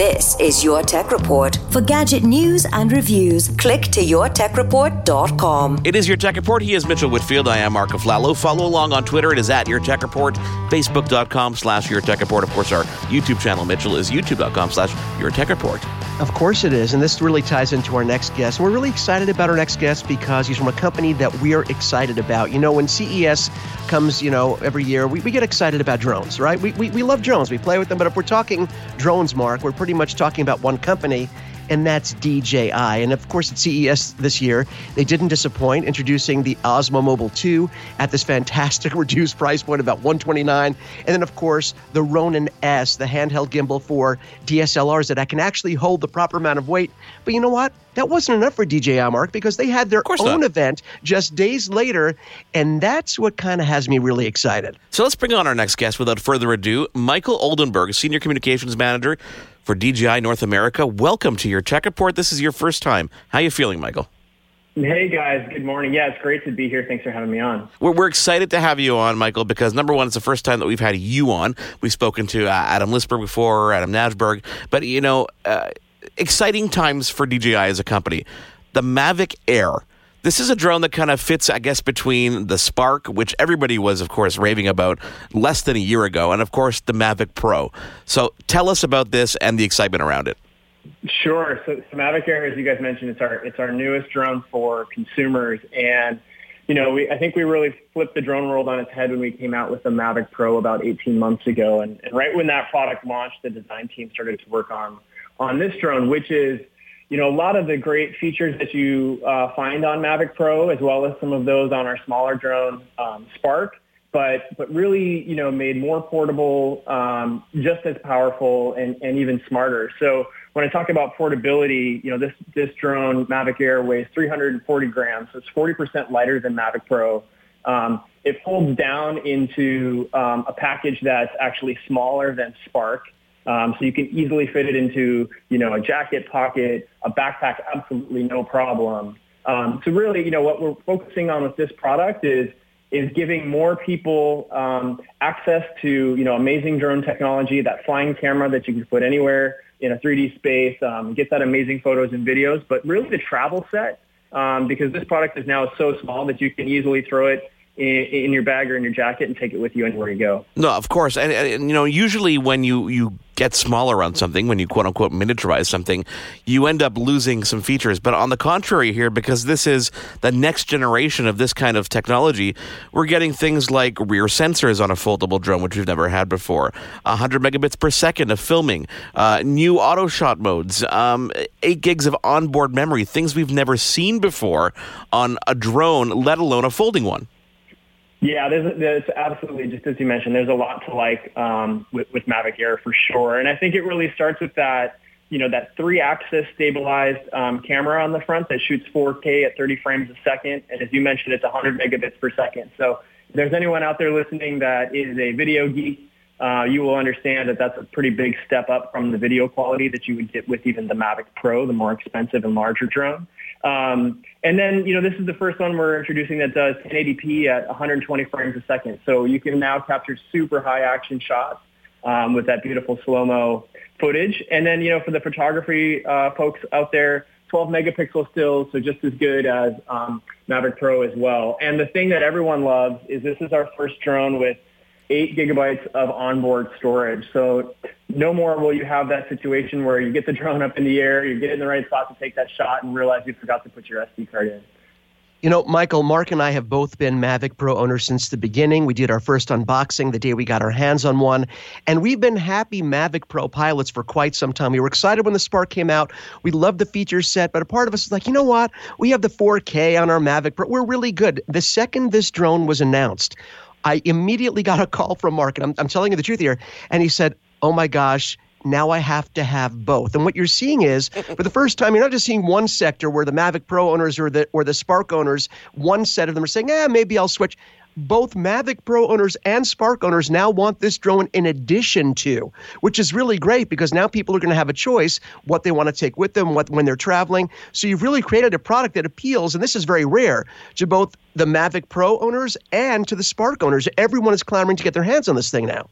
This is Your Tech Report. For gadget news and reviews, click to yourtechreport.com. It is Your Tech Report. He is Mitchell Whitfield. I am Marco Aflalo. Follow along on Twitter. It is at Your Tech Report. Facebook.com slash Your Tech Report. Of course, our YouTube channel, Mitchell, is youtube.com slash Your Tech Report. Of course it is. And this really ties into our next guest. We're really excited about our next guest because he's from a company that we're excited about. You know, when CES comes, you know, every year, we, we get excited about drones, right? We, we, we love drones. We play with them. But if we're talking drones, Mark, we're pretty much talking about one company and that's DJI. And of course, at CES this year, they didn't disappoint, introducing the Osmo Mobile 2 at this fantastic reduced price point of about 129 And then, of course, the Ronin S, the handheld gimbal for DSLRs that I can actually hold the proper amount of weight. But you know what? That wasn't enough for DJI, Mark, because they had their own not. event just days later, and that's what kind of has me really excited. So let's bring on our next guest without further ado. Michael Oldenburg, Senior Communications Manager for DJI North America. Welcome to your tech report. This is your first time. How are you feeling, Michael? Hey guys, good morning. Yeah, it's great to be here. Thanks for having me on. We're, we're excited to have you on, Michael, because number one, it's the first time that we've had you on. We've spoken to uh, Adam Lisberg before, Adam Najberg, but you know, uh, exciting times for DJI as a company. The Mavic Air this is a drone that kind of fits, I guess, between the Spark, which everybody was, of course, raving about less than a year ago, and of course the Mavic Pro. So tell us about this and the excitement around it. Sure. So, so Mavic Air, as you guys mentioned, it's our it's our newest drone for consumers, and you know, we, I think we really flipped the drone world on its head when we came out with the Mavic Pro about 18 months ago, and, and right when that product launched, the design team started to work on on this drone, which is you know, a lot of the great features that you uh, find on Mavic Pro, as well as some of those on our smaller drone um, Spark, but but really, you know, made more portable, um, just as powerful, and, and even smarter. So when I talk about portability, you know, this this drone Mavic Air weighs 340 grams, so it's 40% lighter than Mavic Pro. Um, it folds down into um, a package that's actually smaller than Spark. Um, so you can easily fit it into, you know, a jacket pocket, a backpack, absolutely no problem. Um, so really, you know, what we're focusing on with this product is is giving more people um, access to, you know, amazing drone technology, that flying camera that you can put anywhere in a 3D space, um, get that amazing photos and videos, but really the travel set, um, because this product is now so small that you can easily throw it in, your bag or in your jacket and take it with you anywhere you go. No, of course, and, and, you know, usually when you you get smaller on something, when you quote unquote miniaturize something, you end up losing some features. But on the contrary, here because this is the next generation of this kind of technology, we're getting things like rear sensors on a foldable drone, which we've never had before, 100 megabits per second of filming, uh, new auto shot modes, um, eight gigs of onboard memory, things we've never seen before on a drone, let alone a folding one. Yeah, there's, there's absolutely, just as you mentioned, there's a lot to like um, with, with Mavic Air for sure. And I think it really starts with that, you know, that three-axis stabilized um, camera on the front that shoots 4K at 30 frames a second. And as you mentioned, it's 100 megabits per second. So if there's anyone out there listening that is a video geek, uh, you will understand that that's a pretty big step up from the video quality that you would get with even the Mavic Pro, the more expensive and larger drone. Um, and then, you know, this is the first one we're introducing that does 1080p at 120 frames a second. So you can now capture super high action shots um, with that beautiful slow-mo footage. And then, you know, for the photography uh, folks out there, 12 megapixel stills, so just as good as um, Mavic Pro as well. And the thing that everyone loves is this is our first drone with eight gigabytes of onboard storage. So no more will you have that situation where you get the drone up in the air, you get in the right spot to take that shot and realize you forgot to put your SD card in. You know, Michael, Mark and I have both been Mavic Pro owners since the beginning. We did our first unboxing the day we got our hands on one, and we've been happy Mavic Pro pilots for quite some time. We were excited when the Spark came out. We loved the feature set, but a part of us is like, you know what? We have the 4K on our Mavic Pro. We're really good. The second this drone was announced, I immediately got a call from Mark, and I'm, I'm telling you the truth here. And he said, Oh my gosh, now I have to have both. And what you're seeing is, for the first time, you're not just seeing one sector where the Mavic Pro owners or the or the Spark owners, one set of them are saying, "Eh, maybe I'll switch." Both Mavic Pro owners and Spark owners now want this drone in addition to, which is really great because now people are going to have a choice what they want to take with them what, when they're traveling. So you've really created a product that appeals, and this is very rare, to both the Mavic Pro owners and to the Spark owners. Everyone is clamoring to get their hands on this thing now.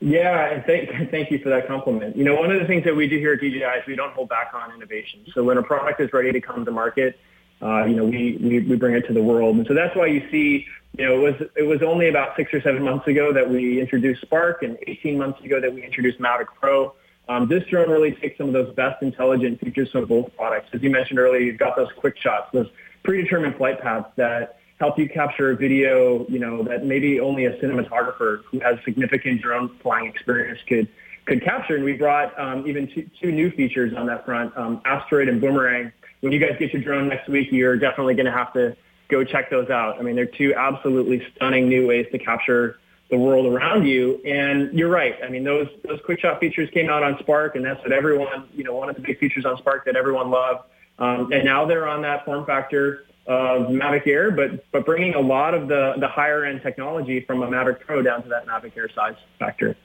Yeah, and thank, thank you for that compliment. You know, one of the things that we do here at DJI is we don't hold back on innovation. So when a product is ready to come to market, uh, you know, we, we, we bring it to the world. And so that's why you see, you know, it was, it was only about six or seven months ago that we introduced Spark and 18 months ago that we introduced Mavic Pro. Um, this drone really takes some of those best intelligent features from both products. As you mentioned earlier, you've got those quick shots, those predetermined flight paths that help you capture a video, you know, that maybe only a cinematographer who has significant drone flying experience could could capture. And we brought um, even two, two, new features on that front, um, Asteroid and Boomerang. When you guys get your drone next week, you're definitely going to have to go check those out. I mean, they're two absolutely stunning new ways to capture the world around you. And you're right. I mean, those those quick shot features came out on Spark, and that's what everyone, you know, one of the big features on Spark that everyone loved. Um, and now they're on that form factor of Mavic Air, but but bringing a lot of the the higher end technology from a Mavic Pro down to that Mavic Air size factor.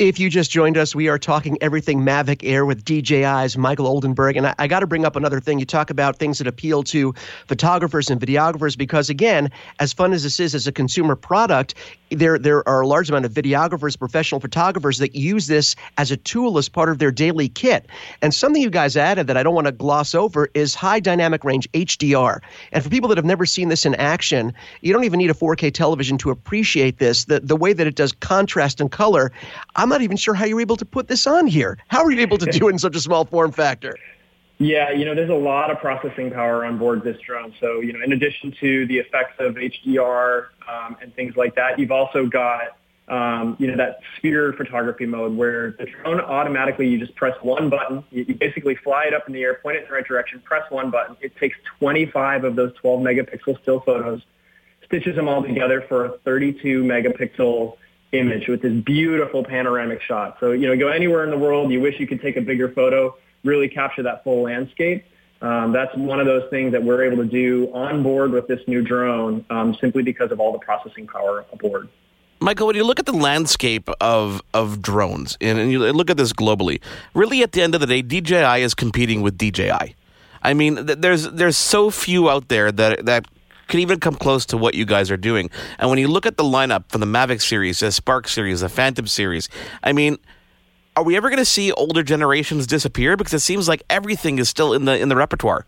If you just joined us, we are talking everything Mavic Air with DJI's Michael Oldenburg. And I, I got to bring up another thing. You talk about things that appeal to photographers and videographers because, again, as fun as this is as a consumer product, there, there are a large amount of videographers, professional photographers that use this as a tool as part of their daily kit. And something you guys added that I don't want to gloss over is high dynamic range HDR. And for people that have never seen this in action, you don't even need a 4K television to appreciate this. The, the way that it does contrast and color, I'm not even sure how you're able to put this on here. How are you able to do it in such a small form factor? Yeah, you know, there's a lot of processing power on board this drone. So, you know, in addition to the effects of HDR um, and things like that, you've also got, um, you know, that sphere photography mode where the drone automatically, you just press one button. You, you basically fly it up in the air, point it in the right direction, press one button. It takes 25 of those 12 megapixel still photos, stitches them all together for a 32 megapixel image with this beautiful panoramic shot. So, you know, go anywhere in the world, you wish you could take a bigger photo, really capture that full landscape. Um, that's one of those things that we're able to do on board with this new drone um, simply because of all the processing power aboard. Michael, when you look at the landscape of of drones and, and you look at this globally, really at the end of the day, DJI is competing with DJI. I mean, th- there's there's so few out there that that can even come close to what you guys are doing. And when you look at the lineup from the Mavic series, the Spark series, the Phantom series, I mean, are we ever going to see older generations disappear? Because it seems like everything is still in the in the repertoire.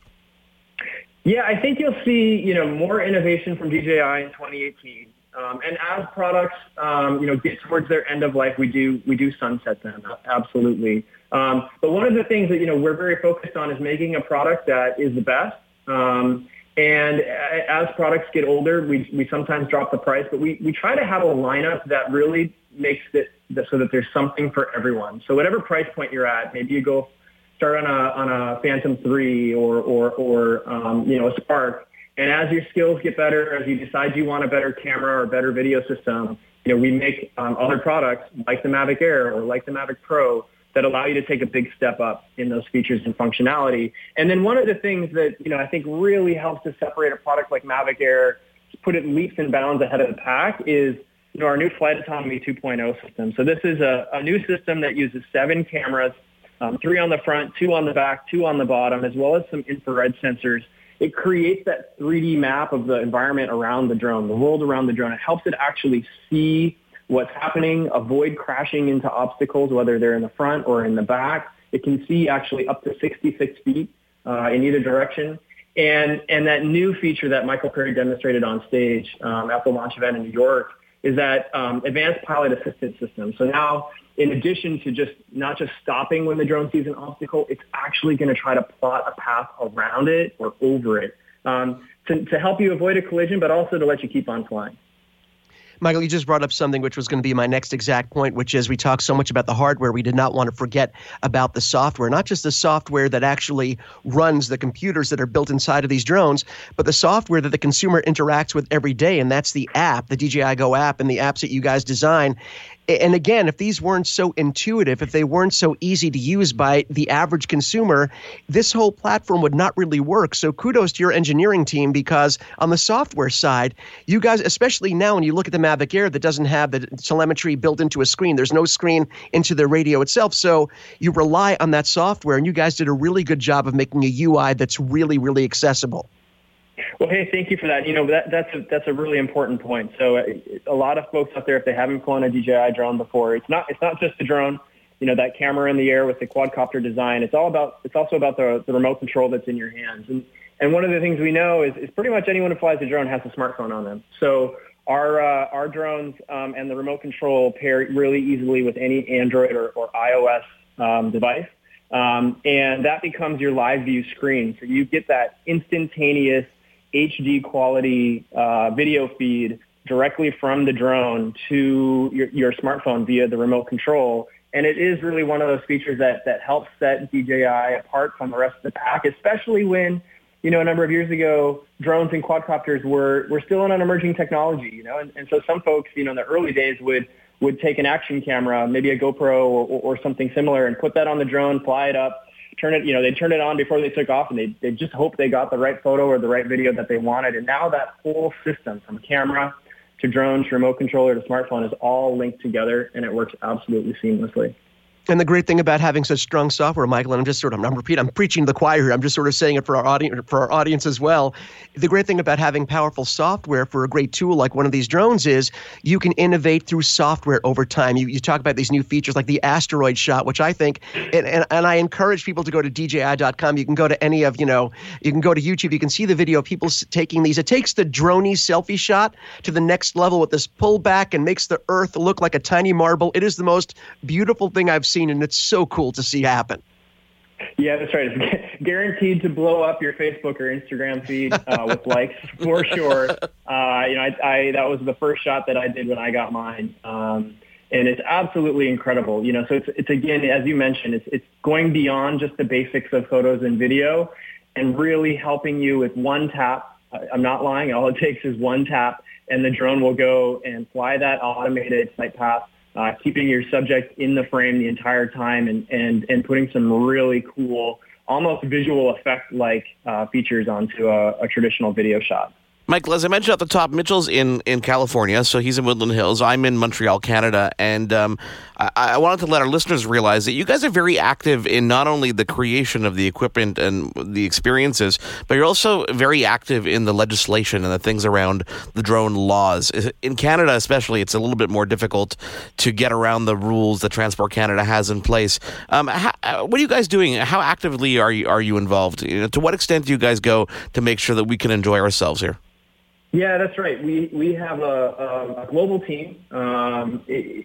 Yeah, I think you'll see you know more innovation from DJI in 2018. Um, and as products, um, you know, get towards their end of life, we do we do sunset them absolutely. Um, but one of the things that you know we're very focused on is making a product that is the best. Um, and as products get older, we, we sometimes drop the price, but we, we try to have a lineup that really makes it so that there's something for everyone. So whatever price point you're at, maybe you go start on a, on a Phantom 3 or, or, or um, you know, a Spark. And as your skills get better, as you decide you want a better camera or better video system, you know, we make um, other products like the Mavic Air or like the Mavic Pro that allow you to take a big step up in those features and functionality. And then one of the things that, you know, I think really helps to separate a product like Mavic Air, put it leaps and bounds ahead of the pack is, you know, our new Flight Autonomy 2.0 system. So this is a, a new system that uses seven cameras, um, three on the front, two on the back, two on the bottom, as well as some infrared sensors. It creates that 3D map of the environment around the drone, the world around the drone. It helps it actually see what's happening, avoid crashing into obstacles, whether they're in the front or in the back. It can see actually up to 66 feet uh, in either direction. And, and that new feature that Michael Perry demonstrated on stage um, at the launch event in New York is that um, advanced pilot assistance system. So now, in addition to just not just stopping when the drone sees an obstacle, it's actually going to try to plot a path around it or over it um, to, to help you avoid a collision, but also to let you keep on flying. Michael, you just brought up something which was going to be my next exact point, which is we talk so much about the hardware, we did not want to forget about the software, not just the software that actually runs the computers that are built inside of these drones, but the software that the consumer interacts with every day, and that's the app, the DJI Go app, and the apps that you guys design and again, if these weren't so intuitive, if they weren't so easy to use by the average consumer, this whole platform would not really work. So kudos to your engineering team because on the software side, you guys, especially now when you look at the Mavic Air that doesn't have the telemetry built into a screen, there's no screen into the radio itself. So you rely on that software, and you guys did a really good job of making a UI that's really, really accessible. Well, hey, thank you for that. You know, that, that's a, that's a really important point. So, uh, a lot of folks out there, if they haven't flown a DJI drone before, it's not it's not just the drone. You know, that camera in the air with the quadcopter design. It's all about. It's also about the, the remote control that's in your hands. And and one of the things we know is, is pretty much anyone who flies a drone has a smartphone on them. So our uh, our drones um, and the remote control pair really easily with any Android or, or iOS um, device. Um, and that becomes your live view screen. So you get that instantaneous HD quality uh, video feed directly from the drone to your, your, smartphone via the remote control. And it is really one of those features that, that helps set DJI apart from the rest of the pack, especially when, you know, a number of years ago, drones and quadcopters were, were still in an emerging technology, you know, and, and so some folks, you know, in the early days would would take an action camera, maybe a GoPro or, or something similar, and put that on the drone, fly it up, turn it, you know, they turn it on before they took off, and they they just hope they got the right photo or the right video that they wanted. And now that whole system, from camera to drone to remote controller to smartphone, is all linked together, and it works absolutely seamlessly. And the great thing about having such strong software, Michael, and I'm just sort of I'm repeating, I'm preaching to the choir here. I'm just sort of saying it for our audience for our audience as well. The great thing about having powerful software for a great tool like one of these drones is you can innovate through software over time. You, you talk about these new features like the asteroid shot, which I think and, and, and I encourage people to go to DJI.com. You can go to any of, you know, you can go to YouTube, you can see the video of people taking these. It takes the droney selfie shot to the next level with this pullback and makes the earth look like a tiny marble. It is the most beautiful thing I've seen seen, and it's so cool to see happen. Yeah, that's right. It's guaranteed to blow up your Facebook or Instagram feed uh, with likes for sure. Uh, you know, I, I, that was the first shot that I did when I got mine, um, and it's absolutely incredible. You know, so it's it's again, as you mentioned, it's it's going beyond just the basics of photos and video, and really helping you with one tap. I'm not lying. All it takes is one tap, and the drone will go and fly that automated flight path uh, keeping your subject in the frame the entire time and, and, and putting some really cool, almost visual effect like uh, features onto a, a traditional video shot. Michael, as I mentioned at the top, Mitchell's in, in California, so he's in Woodland Hills. I'm in Montreal, Canada, and um, I, I, wanted to let our listeners realize that you guys are very active in not only the creation of the equipment and the experiences, but you're also very active in the legislation and the things around the drone laws. In Canada, especially, it's a little bit more difficult to get around the rules that Transport Canada has in place. Um, how, uh, what are you guys doing? How actively are you are you involved? You know, to what extent do you guys go to make sure that we can enjoy ourselves here? Yeah, that's right. We we have a, a global team um,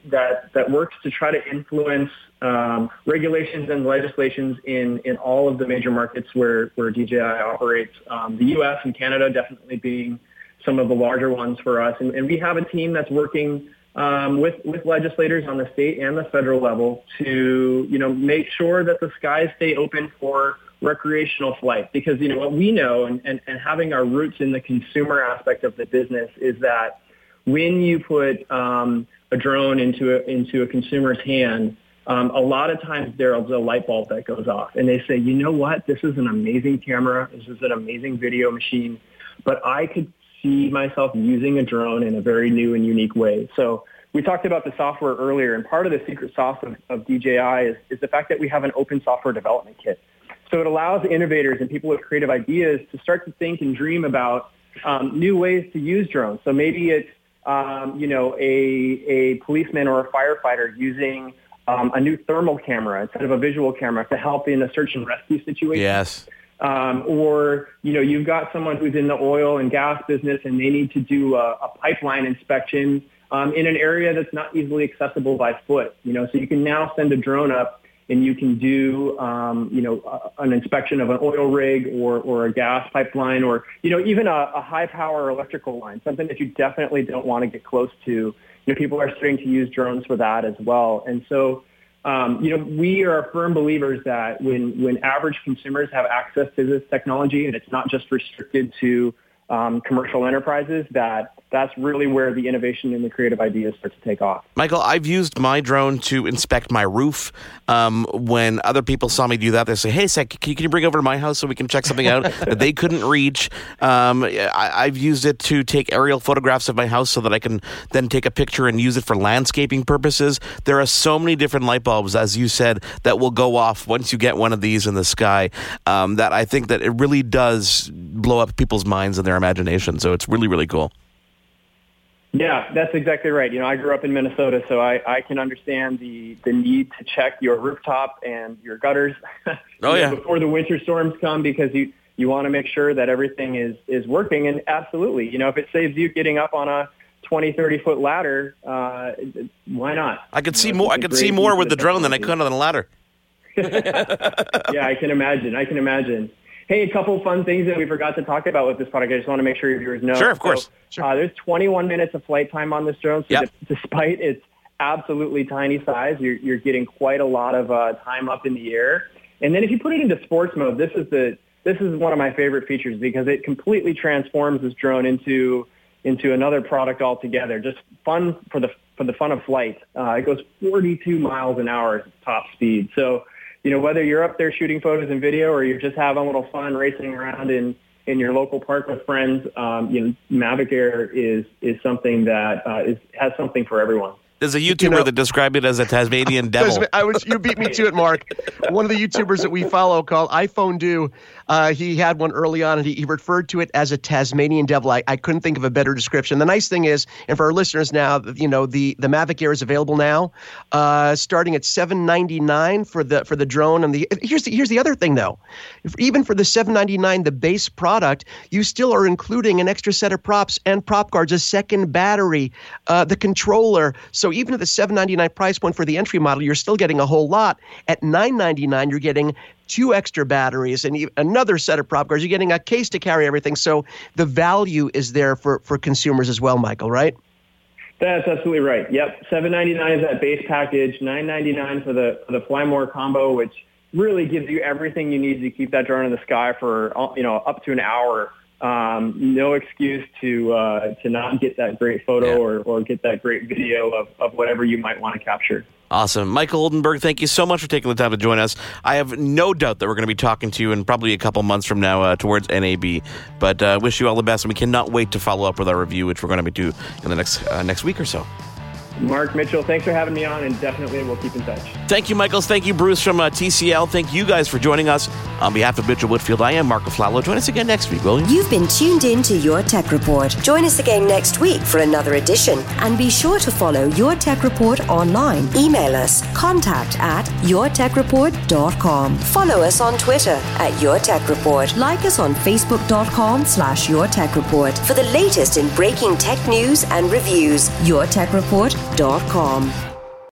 that that works to try to influence um, regulations and legislations in, in all of the major markets where where DJI operates. Um, the U.S. and Canada definitely being some of the larger ones for us, and, and we have a team that's working um, with with legislators on the state and the federal level to you know make sure that the skies stay open for recreational flight because you know what we know and, and, and having our roots in the consumer aspect of the business is that when you put um, a drone into a, into a consumer's hand, um, a lot of times there's a light bulb that goes off and they say, you know what, this is an amazing camera, this is an amazing video machine, but I could see myself using a drone in a very new and unique way. So we talked about the software earlier, and part of the secret sauce of, of DJI is, is the fact that we have an open software development kit. So it allows innovators and people with creative ideas to start to think and dream about um, new ways to use drones. So maybe it's um, you know a a policeman or a firefighter using um, a new thermal camera instead of a visual camera to help in a search and rescue situation. Yes. Um, or you know you've got someone who's in the oil and gas business and they need to do a, a pipeline inspection um, in an area that's not easily accessible by foot. You know, so you can now send a drone up and you can do, um, you know, a, an inspection of an oil rig or, or a gas pipeline or, you know, even a, a high power electrical line, something that you definitely don't want to get close to. You know, people are starting to use drones for that as well. And so, um, you know, we are firm believers that when, when average consumers have access to this technology and it's not just restricted to um, commercial enterprises, that that's really where the innovation and the creative ideas start to take off. Michael, I've used my drone to inspect my roof. Um, when other people saw me do that, they say, "Hey, Sec, can you, can you bring over to my house so we can check something out that they couldn't reach?" Um, I, have used it to take aerial photographs of my house so that I can then take a picture and use it for landscaping purposes. There are so many different light bulbs, as you said, that will go off once you get one of these in the sky. Um, that I think that it really does blow up people's minds and their imagination. So it's really really cool. Yeah, that's exactly right. You know, I grew up in Minnesota, so I, I can understand the, the need to check your rooftop and your gutters oh, yeah. before the winter storms come because you, you want to make sure that everything is, is working. And absolutely, you know, if it saves you getting up on a 20, 30 foot ladder, uh, why not? I could see you know, more. I could see more with the drone than I could on the ladder. yeah, I can imagine. I can imagine. Hey, a couple fun things that we forgot to talk about with this product. I just want to make sure your viewers know. Sure, of course. So, sure. Uh, there's 21 minutes of flight time on this drone. So yep. d- despite its absolutely tiny size, you're, you're getting quite a lot of uh, time up in the air. And then if you put it into sports mode, this is the this is one of my favorite features because it completely transforms this drone into into another product altogether. Just fun for the for the fun of flight. Uh, it goes 42 miles an hour at top speed. So you know, whether you're up there shooting photos and video or you're just having a little fun racing around in, in your local park with friends, um, you know, Mavic Air is, is something that uh, is, has something for everyone. There's a YouTuber you know, that described it as a Tasmanian devil. I was you beat me to it, Mark. One of the YouTubers that we follow called iPhonedo. Uh, he had one early on, and he, he, referred to it as a Tasmanian devil. I, I couldn't think of a better description. The nice thing is, and for our listeners now, you know the the Mavic Air is available now, uh, starting at seven ninety nine for the for the drone. And the here's the here's the other thing though, if, even for the seven ninety nine, the base product, you still are including an extra set of props and prop guards, a second battery, uh, the controller. So even at the 799 price point for the entry model, you're still getting a whole lot. At 999, you're getting two extra batteries and another set of prop guards. You're getting a case to carry everything. So the value is there for, for consumers as well, Michael, right? That's absolutely right. Yep, seven ninety nine is that base package. Nine ninety nine for the for the Fly More combo, which really gives you everything you need to keep that drone in the sky for uh, you know up to an hour um, no excuse to uh, to not get that great photo yeah. or, or get that great video of, of whatever you might want to capture. Awesome. Michael Oldenburg, thank you so much for taking the time to join us. I have no doubt that we're going to be talking to you in probably a couple months from now uh, towards NAB. But uh, wish you all the best, and we cannot wait to follow up with our review, which we're going to be do in the next uh, next week or so. Mark Mitchell, thanks for having me on, and definitely we'll keep in touch. Thank you, Michaels. Thank you, Bruce from uh, TCL. Thank you guys for joining us. On behalf of Mitchell Whitfield, I am Marco Aflalo. Join us again next week, will you? You've been tuned in to Your Tech Report. Join us again next week for another edition, and be sure to follow Your Tech Report online. Email us contact at yourtechreport.com. Follow us on Twitter at Your Tech Report. Like us on facebook.com slash Your Tech Report for the latest in breaking tech news and reviews. Your Tech Report com.